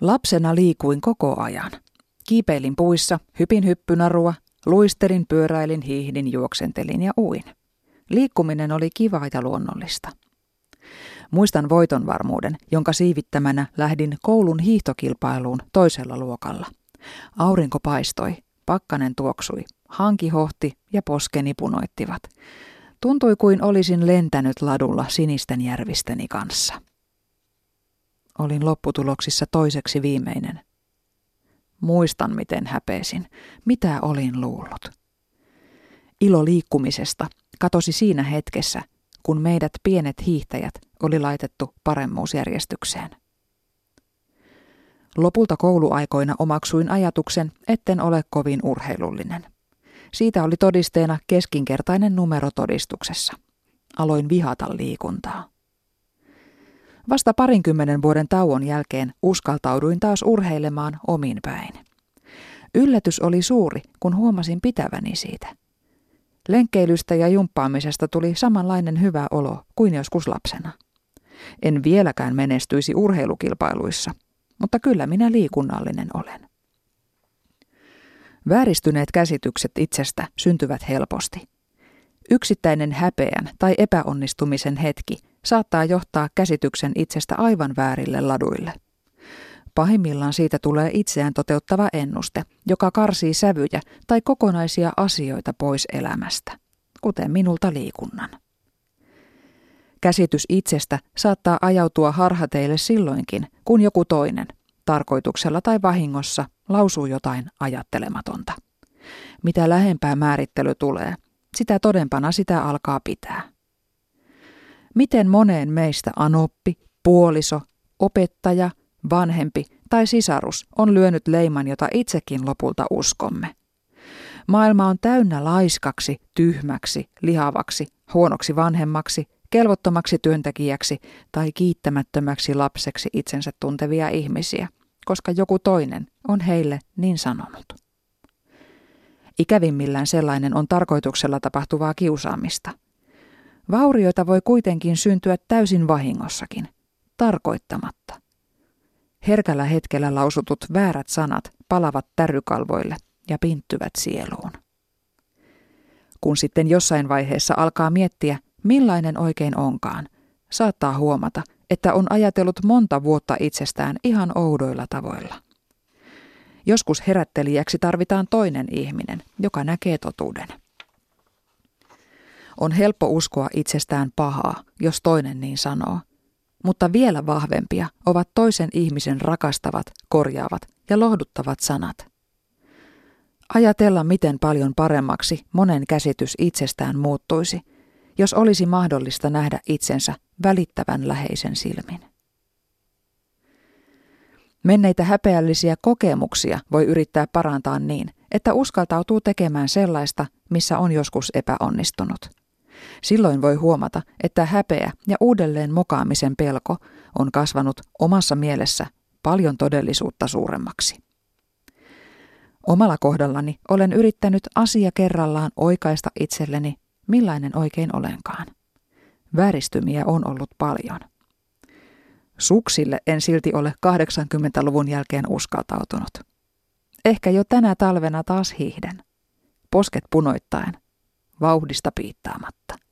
Lapsena liikuin koko ajan. Kiipeilin puissa, hypin hyppynarua, luisterin, pyöräilin, hiihdin, juoksentelin ja uin. Liikkuminen oli kivaa ja luonnollista. Muistan voiton varmuuden, jonka siivittämänä lähdin koulun hiihtokilpailuun toisella luokalla. Aurinko paistoi, pakkanen tuoksui, hanki hohti ja poskeni punoittivat. Tuntui kuin olisin lentänyt ladulla sinisten järvisteni kanssa. Olin lopputuloksissa toiseksi viimeinen. Muistan, miten häpesin, mitä olin luullut. Ilo liikkumisesta katosi siinä hetkessä, kun meidät pienet hiihtäjät oli laitettu paremmuusjärjestykseen. Lopulta kouluaikoina omaksuin ajatuksen, etten ole kovin urheilullinen. Siitä oli todisteena keskinkertainen numero todistuksessa. Aloin vihata liikuntaa. Vasta parinkymmenen vuoden tauon jälkeen uskaltauduin taas urheilemaan omin päin. Yllätys oli suuri, kun huomasin pitäväni siitä. Lenkkeilystä ja jumppaamisesta tuli samanlainen hyvä olo kuin joskus lapsena. En vieläkään menestyisi urheilukilpailuissa, mutta kyllä minä liikunnallinen olen. Vääristyneet käsitykset itsestä syntyvät helposti. Yksittäinen häpeän tai epäonnistumisen hetki saattaa johtaa käsityksen itsestä aivan väärille laduille. Pahimmillaan siitä tulee itseään toteuttava ennuste, joka karsii sävyjä tai kokonaisia asioita pois elämästä, kuten minulta liikunnan. Käsitys itsestä saattaa ajautua harhateille silloinkin, kun joku toinen, tarkoituksella tai vahingossa, lausuu jotain ajattelematonta. Mitä lähempää määrittely tulee, sitä todempana sitä alkaa pitää. Miten moneen meistä anoppi, puoliso, opettaja, vanhempi tai sisarus on lyönyt leiman, jota itsekin lopulta uskomme. Maailma on täynnä laiskaksi, tyhmäksi, lihavaksi, huonoksi vanhemmaksi, kelvottomaksi työntekijäksi tai kiittämättömäksi lapseksi itsensä tuntevia ihmisiä, koska joku toinen on heille niin sanonut. Ikävimmillään sellainen on tarkoituksella tapahtuvaa kiusaamista. Vaurioita voi kuitenkin syntyä täysin vahingossakin, tarkoittamatta. Herkällä hetkellä lausutut väärät sanat palavat tärrykalvoille ja pinttyvät sieluun. Kun sitten jossain vaiheessa alkaa miettiä, millainen oikein onkaan, saattaa huomata, että on ajatellut monta vuotta itsestään ihan oudoilla tavoilla. Joskus herättelijäksi tarvitaan toinen ihminen, joka näkee totuuden. On helppo uskoa itsestään pahaa, jos toinen niin sanoo, mutta vielä vahvempia ovat toisen ihmisen rakastavat, korjaavat ja lohduttavat sanat. Ajatella, miten paljon paremmaksi monen käsitys itsestään muuttuisi, jos olisi mahdollista nähdä itsensä välittävän läheisen silmin. Menneitä häpeällisiä kokemuksia voi yrittää parantaa niin, että uskaltautuu tekemään sellaista, missä on joskus epäonnistunut. Silloin voi huomata, että häpeä ja uudelleen mokaamisen pelko on kasvanut omassa mielessä paljon todellisuutta suuremmaksi. Omalla kohdallani olen yrittänyt asia kerrallaan oikaista itselleni, millainen oikein olenkaan. Vääristymiä on ollut paljon. Suksille en silti ole 80-luvun jälkeen uskaltautunut. Ehkä jo tänä talvena taas hiihden. Posket punoittaen, vauhdista piittaamatta.